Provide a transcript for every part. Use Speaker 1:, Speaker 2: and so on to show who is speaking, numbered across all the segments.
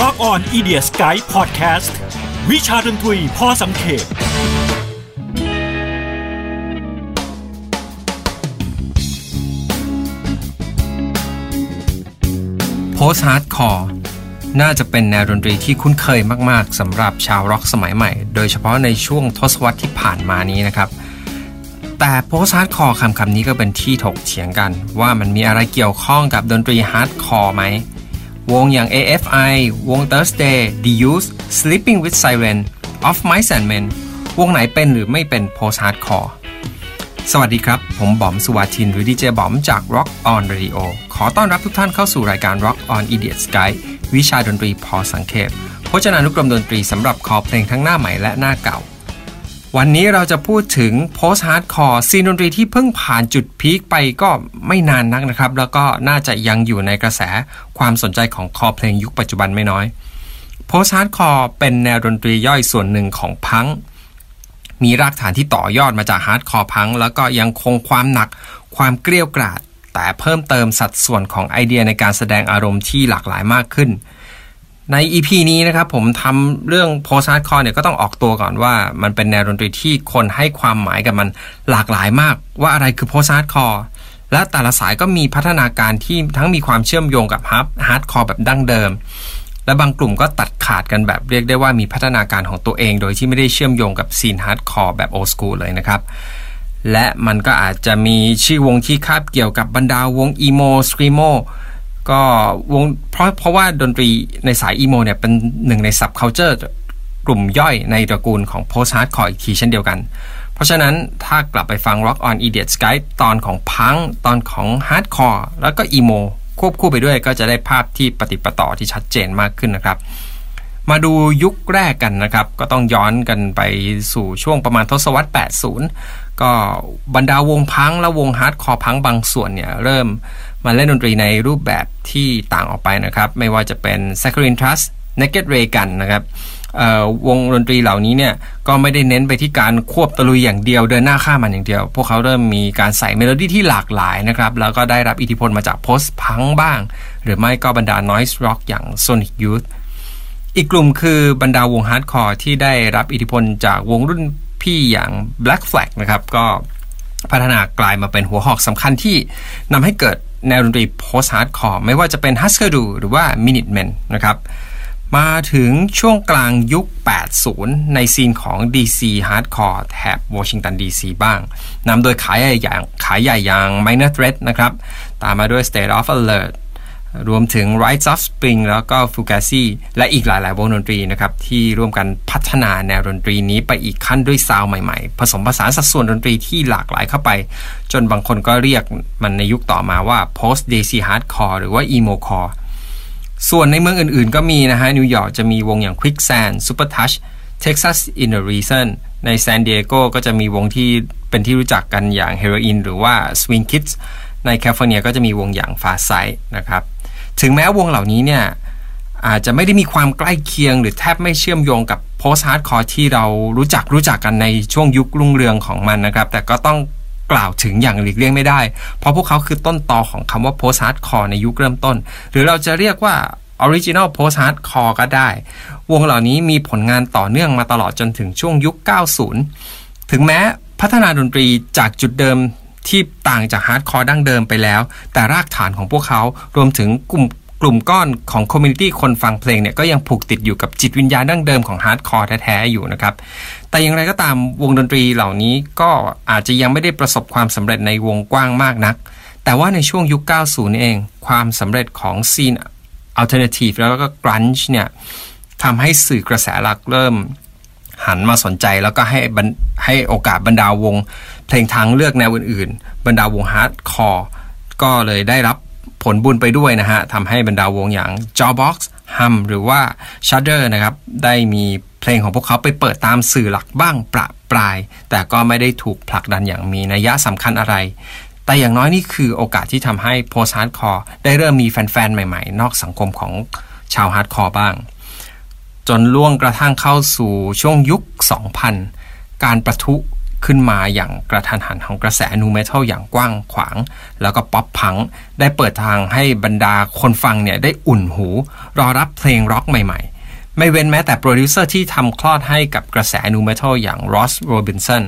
Speaker 1: Rock on i d i a Sky Podcast วิชาดนตรีพอสังเข
Speaker 2: ป post hardcore น่าจะเป็นแนวดนตรีที่คุ้นเคยมาก ๆสำหรับชาวร็อกสมัยใหม่ โดยเฉพาะในช่วงทศวรรษที่ผ่านมานี้นะครับ แต่ post hardcore คำคำนี้ก็เป็นที่ถกเถียงกัน ว่ามันมีอะไรเกี่ยวข้องกับดนตรี hardcore ไหม วงอย่าง AFI วง Thursday The Used Sleeping with Sirens Of Mice and Men วงไหนเป็นหรือไม่เป็น post hardcore สวัสดีครับ ผมบอมสุวาทิน หรือดีเจบอมจาก Rock on Radio ขอต้อนรับทุกท่านเข้าสู่รายการ Rock on Idiot Sky วิชาดนตรีพอสังเขปพจนานุกรมดนตรีสำหรับคอเพลงทั้งหน้าใหม่และหน้าเก่า วันนี้เราจะพูดถึง post hardcore scene ดนตรีที่เพิ่งผ่านจุด peak ไปก็ไม่นานนักนะครับ แล้วก็น่าจะยังอยู่ในกระแสความสนใจของคอเพลงยุคปัจจุบันไม่น้อย post hardcore เป็นแนวดนตรีย่อยส่วนหนึ่งของพังมีรากฐานที่ต่อยอดมาจาก hardcore punk แล้วก็ยังคงความหนักความเกรี้ยวกราด แต่เพิ่มเติมสัดส่วนของไอเดียในการแสดงอารมณ์ที่หลากหลายมากขึ้น ใน EP นี้นะครับผมทำเรื่องโพส t าร์ดคอร์เนี่ยก็ต้องออกตัวก่อนว่ามันเป็นแนวดนตรีที่คนให้ความหมายกับมันหลากหลายมาก ว่าอะไรคือโพส t าร์ดคอร์และแต่ละสายก็มีพัฒนาการที่ทั้งมีความเชื่อมโยงกับ hard hardcore แบบดั้งเดิม และบางกลุ่มก็ตัดขาดกันแบบเรียกได้ว่ามีพัฒนาการของตัวเอง โดยที่ไม่ได้เชื่อมโยงกับ scene hardcore แบบ old school เลยนะครับ และมันก็อาจจะมีชื่อวงที่คาบเกี่ยวกับบรรดาวง emo screamo ก็วงเพราะเพราะว่าดนตรีในสาย emo เนี่ยเป็นหนึ่งใน subcultureกลุ่มย่อยในตระกูลของ post hardcore อีกทีเช่นเดียวกัน เพราะฉะนั้นถ้ากลับไปฟัง Rock on Idiot Sky ตอนของพังตอนของ hardcore แล้วก็ emo ควบคู่ไปด้วยก็จะได้ภาพที่ปะติดปะต่อที่ชัดเจนมากขึ้นนะครับ มาดูยุคแรกกันนะครับ ก็ต้องย้อนกันไปสู่ช่วงประมาณทศวรรษ 80 ก็บรรดาวงพังและวง hardcore punk บางส่วนเนี่ยเริ่มมาเล่นดนตรีในรูปแบบที่ต่างออกไปนะครับ ไม่ว่าจะเป็น s a c h a r i n Trust Naked Ray กันนะครับวงดนตรีเหล่านี้เนี่ยก็ไม่ได้เน้นไปที่การควบตะลุยอย่างเดียวเดินหน้าข้ามมันอย่างเดียว พวกเขาเริ่มมีการใส่เมโลดี้ที่หลากหลายนะครับ แล้วก็ได้รับอิทธิพลมาจาก post punk บ้าง หรือไม่ก็บรรดา Noise Rock อย่าง Sonic Youth อีกกลุ่มคือบรรดาวง hardcore ที่ได้รับอิทธิพลจากวงรุ่น พี่อย่าง Black Flag นะครับก็พัฒนากลายมาเป็นหัวหอกสำคัญที่นำให้เกิดแนวดนตรี post hardcore ไม่ว่าจะเป็น Husker Du หรือว่า Minutemen นะครับมาถึงช่วงกลางยุค 80 ใน scene ของ DC Hardcore แถบวอชิงตัน DC บ้าง นำโดยขายใหญ่อย่างขายใหญ่อย่าง Minor Threat นะครับ ตามมาด้วย State of Alert รวมถึง Rites of Spring แล้วก็ Fugazi และอีกหลาย ๆ วงดนตรีนะครับ ที่ร่วมกันพัฒนาแนวดนตรีนี้ไปอีกขั้นด้วยซาวใหม่ ๆ ผสมผสานสัดส่วนดนตรีที่หลากหลายเข้าไป จนบางคนก็เรียกมันในยุคต่อมาว่า Post DC Hardcore หรือว่า Emocore ส่วนในเมืองอื่น ๆ ก็มีนะฮะ นิวยอร์กจะมีวงอย่าง Quicksand Supertouch Texas Is the Reason ในซานดิเอโกก็จะมีวงที่เป็นที่รู้จักกันอย่าง Heroin หรือว่า Swing Kids ในแคลิฟอร์เนียก็จะมีวงอย่าง Farside นะครับ ถึงแม้วงเหล่านี้เนี่ยอาจจะไม่ได้มีความใกล้เคียง หรือแทบไม่เชื่อมโยงกับ post hardcore ที่เรารู้จักรู้จักกันในช่วงยุครุ่งเรืองของมันนะครับ แต่ก็ต้องกล่าวถึงอย่างหลีกเลี่ยงไม่ได้ เพราะพวกเขาคือต้นตอของคำว่า post hardcore ในยุคเริ่มต้น หรือเราจะเรียกว่า original post hardcore ก็ได้ วงเหล่านี้มีผลงานต่อเนื่องมาตลอดจนถึงช่วงยุค 90 ถึงแม้พัฒนาดนตรีจากจุดเดิม ที่ต่างจาก hardcore ดั้งเดิมไปแล้ว แต่รากฐานของพวกเขารวมถึงกลุ่มกลุ่มก้อนของ community คนฟังเพลงเนี่ยก็ยังผูกติดอยู่กับจิตวิญญาณดั้งเดิมของ hardcore แท้ๆอยู่นะครับ แต่อย่างไรก็ตามวงดนตรีเหล่านี้ก็อาจจะยังไม่ได้ประสบความสำเร็จในวงกว้างมากนัก แต่ว่าในช่วงยุค 90 เอง ความสำเร็จของ scene alternative แล้วก็ grunge เนี่ยทำให้สื่อกระแสหลักเริ่ม หันมาสนใจแล้วก็ให้ให้โอกาสบรรดาวง เพลงทางเลือกแนวอื่น ๆ บรรดาวง hardcore ก็เลยได้รับผลบุญไปด้วยนะฮะทำให้บรรดาวงอย่าง Jawbox Hum หรือว่า Shudder นะครับได้มีเพลงของพวกเขาไปเปิดตามสื่อหลักบ้างประปราย แต่ก็ไม่ได้ถูกผลักดันอย่างมีนัยสำคัญอะไร แต่อย่างน้อยนี่คือโอกาสที่ทำให้ post hardcore ได้เริ่มมีแฟนๆ ใหม่ๆ นอกสังคมของชาว hardcore บ้าง จนล่วงกระทั่งเข้าสู่ช่วงยุค 2000 การปะทุขึ้นมาอย่างกะทันหันของกระแส nu metal อย่างกว้างขวาง แล้วก็ pop punk ได้เปิดทางให้บรรดาคนฟังเนี่ยได้อุ่นหู รอรับเพลงร็อกใหม่ๆ ไม่เว้นแม้แต่โปรดิวเซอร์ที่ทำคลอดให้กับกระแส nu metal อย่าง Ross Robinson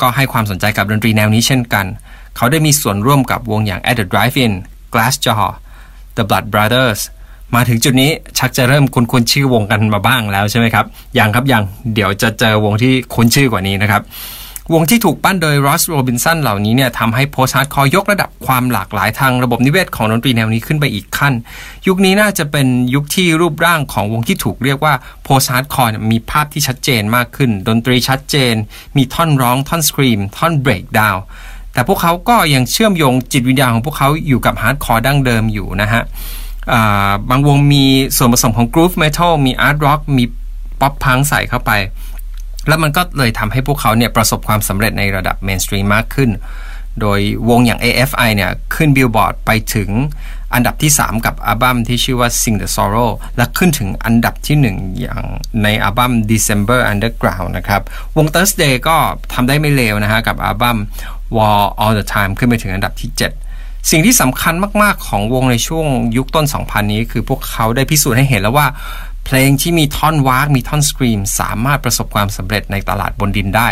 Speaker 2: ก็ให้ความสนใจกับดนตรีแนวนี้เช่นกัน เขาได้มีส่วนร่วมกับวงอย่าง At the Drive-In Glassjaw The Blood Brothers มาถึงจุดนี้ชักจะเริ่มคุ้นๆชื่อวงกันมาบ้างแล้วใช่ไหมครับยังครับยังเดี๋ยวจะเจอวงที่คุ้นชื่อกว่านี้นะครับวงที่ถูกปั้นโดย Ross Robinson เหล่านี้เนี่ยทำให้ post hardcore ยกระดับความหลากหลายทางระบบนิเวศของดนตรีแนวนี้ขึ้นไปอีกขั้น ยุคนี้น่าจะเป็นยุคที่รูปร่างของวงที่ถูกเรียกว่า post hardcore มีภาพที่ชัดเจนมากขึ้น ดนตรีชัดเจน มีท่อนร้อง ท่อน scream ท่อน breakdown แต่พวกเขาก็ยังเชื่อมโยงจิตวิญญาณของพวกเขาอยู่กับ hardcore ดั้งเดิมอยู่นะฮะ บางวงมีส่วนผสมของ groove metal มี art rock มีpop punk ใส่เข้าไป แล้วมันก็เลยทำให้พวกเขาเนี่ยประสบความสำเร็จในระดับ mainstream มากขึ้น โดยวงอย่าง AFI เนี่ยขึ้นบิลบอร์ดไปถึงอันดับที่ 3 กับอัลบั้มที่ชื่อว่า Sing the Sorrow และขึ้นถึงอันดับที่ 1 อย่างในอัลบั้ม Decemberunderground นะครับ วง Thursday ก็ทำได้ไม่เลวนะฮะกับอัลบั้ม War All the Time ขึ้นไปถึงอันดับที่ 7 สิ่งที่สำคัญมากๆของวงในช่วงยุคต้น 2000 นี้ คือพวกเขาได้พิสูจน์ให้เห็นแล้วว่า เพลงที่มีท่อนว้ากมีท่อน scream สามารถประสบความสำเร็จในตลาดบนดินได้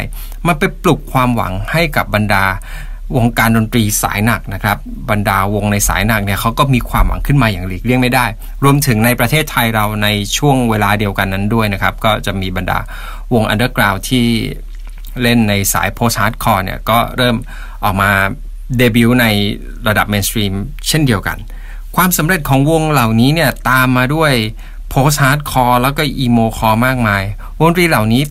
Speaker 2: มันไปปลุกความหวังให้กับบรรดาวงการดนตรีสายหนักนะครับ บรรดาวงในสายหนักเนี่ยเขาก็มีความหวังขึ้นมาอย่างหลีกเลี่ยงไม่ได้ รวมถึงในประเทศไทยเราในช่วงเวลาเดียวกันนั้นด้วยนะครับ ก็จะมีบรรดาวง underground ที่เล่นในสาย post hardcore เนี่ยก็เริ่มออกมา เดบิวต์ในระดับ mainstream เช่นเดียวกัน ความสำเร็จของวงเหล่านี้เนี่ยตามมาด้วย post hardcore แล้วก็ emocore มากมาย วงดนตรีเหล่านี้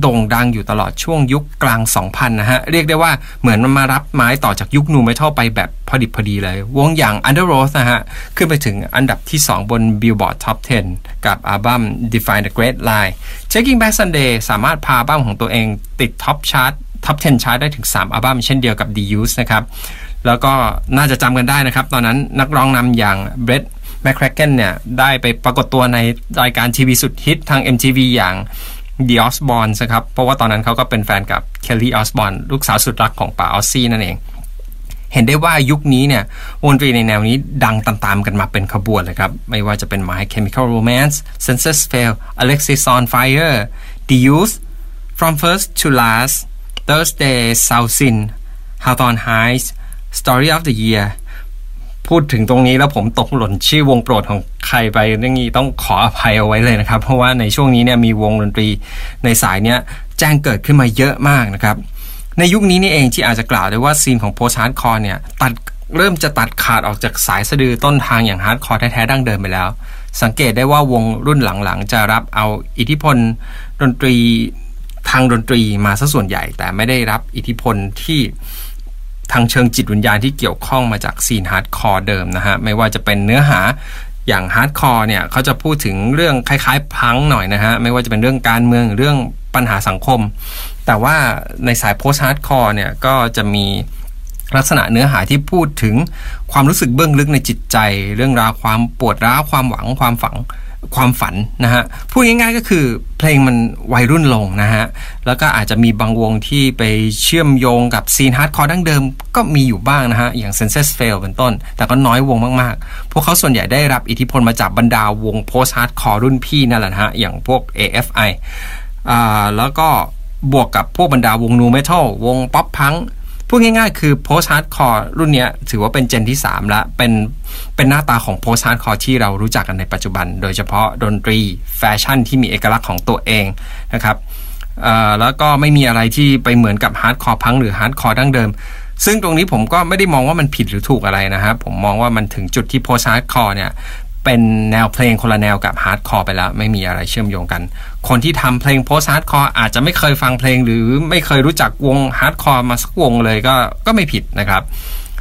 Speaker 2: โด่งดังอยู่ตลอดช่วงยุคกลาง 2000 นะฮะ เรียกได้ว่าเหมือนมันมารับไม้ต่อจากยุค nu metal ไปแบบพอดิบพอดีเลย วงอย่าง Underoath นะฮะ ขึ้นไปถึงอันดับที่ 2 บน Billboard Top 10 กับอัลบั้ม Define the Great Line Taking Back Sunday สามารถพาอัลบั้มของตัวเองติด top chart top 10 ชาร์ตได้ถึง 3 อัลบั้มเช่นเดียวกับ The Used นะครับ แล้วก็น่าจะจำกันได้นะครับ ตอนนั้นนักร้องนำอย่าง Bert McCracken เนี่ย ได้ไปปรากฏตัวในรายการทีวีสุดฮิตทาง MTV อย่าง The Osbournes นะครับ เพราะว่าตอนนั้นเขาก็เป็นแฟนกับ Kelly Osbourne ลูกสาวสุดรักของป๋า Ozzy นั่นเองเห็นได้ว่ายุคนี้เนี่ยวงดนตรีในแนวนี้ดังตามๆกันมาเป็นขบวนเลยครับ ไม่ว่าจะเป็น My Chemical Romance Senses Fail Alexisonfire The Used From First to Last Thursday Saosin Hawthorne Heights Story of the Year พูดถึงตรงนี้แล้วผมตกหล่นชื่อวงโปรดของใครไปเรื่องนี้ต้องขออภัยเอาไว้เลยนะครับ เพราะว่าในช่วงนี้เนี่ยมีวงดนตรีในสายเนี้ยแจ้งเกิดขึ้นมาเยอะมากนะครับ ในยุคนี้นี่เองที่อาจจะกล่าวได้ว่า scene ของ post hardcore เนี่ยตัดเริ่มจะตัดขาดออกจากสายสะดือต้นทางอย่าง hardcore แท้ๆดั้งเดิมไปแล้ว สังเกตได้ว่าวงรุ่นหลังๆ จะรับเอาอิทธิพลดนตรี ทางดนตรีมาซะส่วนใหญ่ แต่ไม่ได้รับอิทธิพลที่ทางเชิงจิตวิญญาณที่เกี่ยวข้องมาจาก scene hardcore เดิมนะฮะ ไม่ว่าจะเป็นเนื้อหาอย่าง hardcore เนี่ยเขาจะพูดถึงเรื่องคล้ายๆพังหน่อยนะฮะ ไม่ว่าจะเป็นเรื่องการเมืองเรื่องปัญหาสังคม แต่ว่าในสาย post hardcore เนี่ยก็จะมีลักษณะเนื้อหาที่พูดถึงความรู้สึกเบื้องลึกในจิตใจ เรื่องราวความปวดร้าวความหวังความฝัง ความฝันนะฮะพูดง่ายๆก็คือเพลงมันวัยรุ่นลงนะฮะแล้วก็อาจจะมีบางวงที่ไปเชื่อมโยงกับ scene hardcore ดั้งเดิมก็มีอยู่บ้างนะฮะอย่าง Senses Fail เป็นต้น แต่ก็น้อยวงมากๆ พวกเขาส่วนใหญ่ได้รับอิทธิพลมาจากบรรดาวง post hardcore รุ่นพี่นั่นแหละฮะอย่างพวก AFI อ่าแล้วก็บวกกับพวกบรรดาวง nu metal วง pop punk พูดง่ายๆ คือ post hardcore รุ่นนี้ถือว่าเป็น gen ที่3แล้วเป็นเป็นหน้าตาของ post hardcore ที่เรารู้จักกันในปัจจุบัน โดยเฉพาะดนตรีแฟชั่นที่มีเอกลักษณ์ของตัวเองนะครับแล้วก็ไม่มีอะไรที่ไปเหมือนกับ hardcore punk หรือ hardcore ดั้งเดิม ซึ่งตรงนี้ผมก็ไม่ได้มองว่ามันผิดหรือถูกอะไรนะครับผมมองว่ามันถึงจุดที่ post hardcore เนี่ย เป็นแนวเพลงคนละแนวกับ hardcore ไปแล้ว ไม่มีอะไรเชื่อมโยงกัน คนที่ทำเพลง post hardcore อาจจะไม่เคยฟังเพลงหรือไม่เคยรู้จักวง hardcore มาสักวงเลยก็ก็ไม่ผิดนะครับ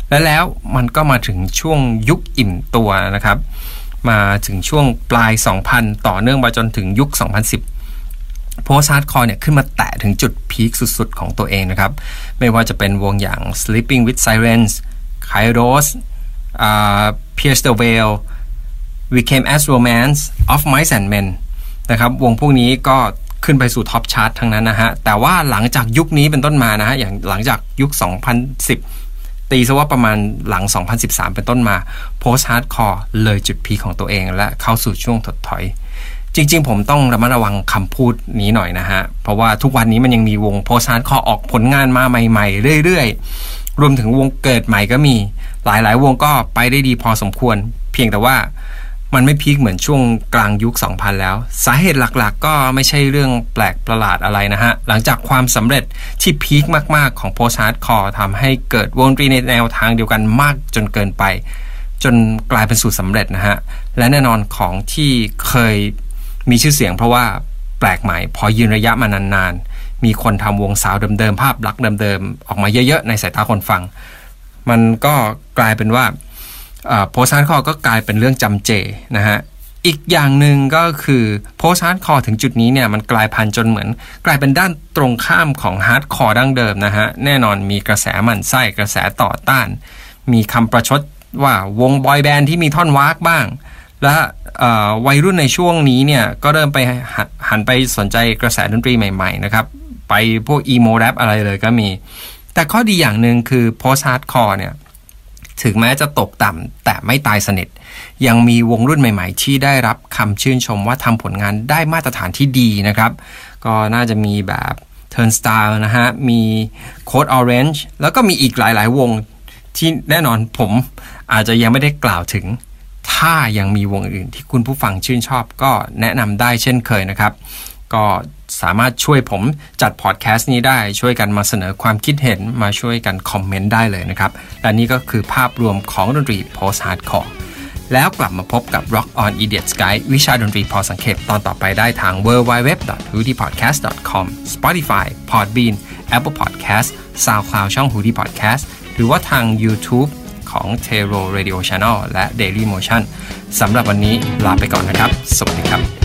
Speaker 2: และแล้วมันก็มาถึงช่วงยุคอิ่มตัวนะครับ มาถึงช่วงปลาย 2000 ต่อเนื่องมาจนถึงยุค 2010 post hardcore เนี่ยขึ้นมาแตะถึงจุด peak สุดๆ ของตัวเองนะครับ ไม่ว่าจะเป็นวงอย่าง Sleeping with Sirens Chiodos uh, Pierce the Veil We Came as Romans Of Mice and Men นะครับวงพวกนี้ก็ขึ้นไปสู่ top chart ทั้งนั้นนะฮะ แต่ว่าหลังจากยุคนี้เป็นต้นมานะฮะ อย่างหลังจากยุค 2010 ตีซะว่าประมาณหลัง 2013 เป็นต้นมา post hardcore เลยจุด peak ของตัวเองและเข้าสู่ช่วงถดถอย จริง ๆ ผมต้องระมัดระวังคำพูดนี้หน่อยนะฮะ เพราะว่าทุกวันนี้มันยังมีวง post hardcore ออกผลงานมาใหม่ ๆ เรื่อยๆ รวมถึงวงเกิดใหม่ก็มี หลายๆ วงก็ไปได้ดีพอสมควร เพียงแต่ว่า มันไม่ peak เหมือนช่วงกลางยุค 2000 แล้ว สาเหตุหลักๆ ก็ไม่ใช่เรื่องแปลกประหลาดอะไรนะฮะ หลังจากความสำเร็จที่ peak มากๆของ post hardcore ทำให้เกิดวงดนตรีในแนวทางเดียวกันมากจนเกินไป จนกลายเป็นสูตรสำเร็จนะฮะ และแน่นอนของที่เคยมีชื่อเสียงเพราะว่าแปลกใหม่ พอยืนระยะมานานๆ มีคนทำวงสาวเดิมๆภาพลักษณ์เดิมๆออกมาเยอะๆ ในสายตาคนฟัง มันก็กลายเป็นว่า post hardcore ก็กลายเป็นเรื่องจำเจนะฮะอีกอย่างหนึ่งก็คือ post hardcore ถึงจุดนี้เนี่ยมันกลายพันธุ์จนเหมือน กลายเป็นด้านตรงข้ามของ hardcore ดั้งเดิมนะฮะ แน่นอนมีกระแสหมั่นไส้กระแสต่อต้าน มีคำประชดว่าวง boy band ที่มีท่อนว้ากบ้าง และวัยรุ่นในช่วงนี้เนี่ย ก็เริ่มไปหันไปสนใจกระแสดนตรีใหม่ ๆ นะครับ ไปพวก emo rap อะไรเลยก็มี แต่ข้อดีอย่างหนึ่งคือ post hardcore เนี่ย ถึงแม้จะตกต่ำแต่ไม่ตายสนิท ยังมีวงรุ่นใหม่ๆ ที่ได้รับคำชื่นชมว่าทำผลงานได้มาตรฐานที่ดีนะครับ ก็น่าจะมีแบบ Turnstile นะฮะ มี Code Orange แล้วก็มีอีกหลายๆ วงที่แน่นอนผมอาจจะยังไม่ได้กล่าวถึง ถ้ายังมีวงอื่นที่คุณผู้ฟังชื่นชอบก็แนะนำได้เช่นเคยนะครับ ก็ สามารถช่วยผมจัดพอดแคสต์นี้ได้ช่วยกันมาเสนอความคิดเห็นมาช่วยกันคอมเมนต์ได้เลยนะครับ และนี่ก็คือภาพรวมของดนตรี post hardcore แล้วกลับมาพบกับ Rock on Idiot Sky วิชาดนตรีพอสังเขตตอนต่อไปได้ทาง w w w h o o d y p o d c a s t c o m Spotify Podbean Apple Podcast SoundCloud ช่อง h o o d y Podcast หรือว่าทาง YouTube ของ t e r o Radio Channel และ Daily Motion สำหรับวันนี้ลาไปก่อนนะครับ สวัสดีครับ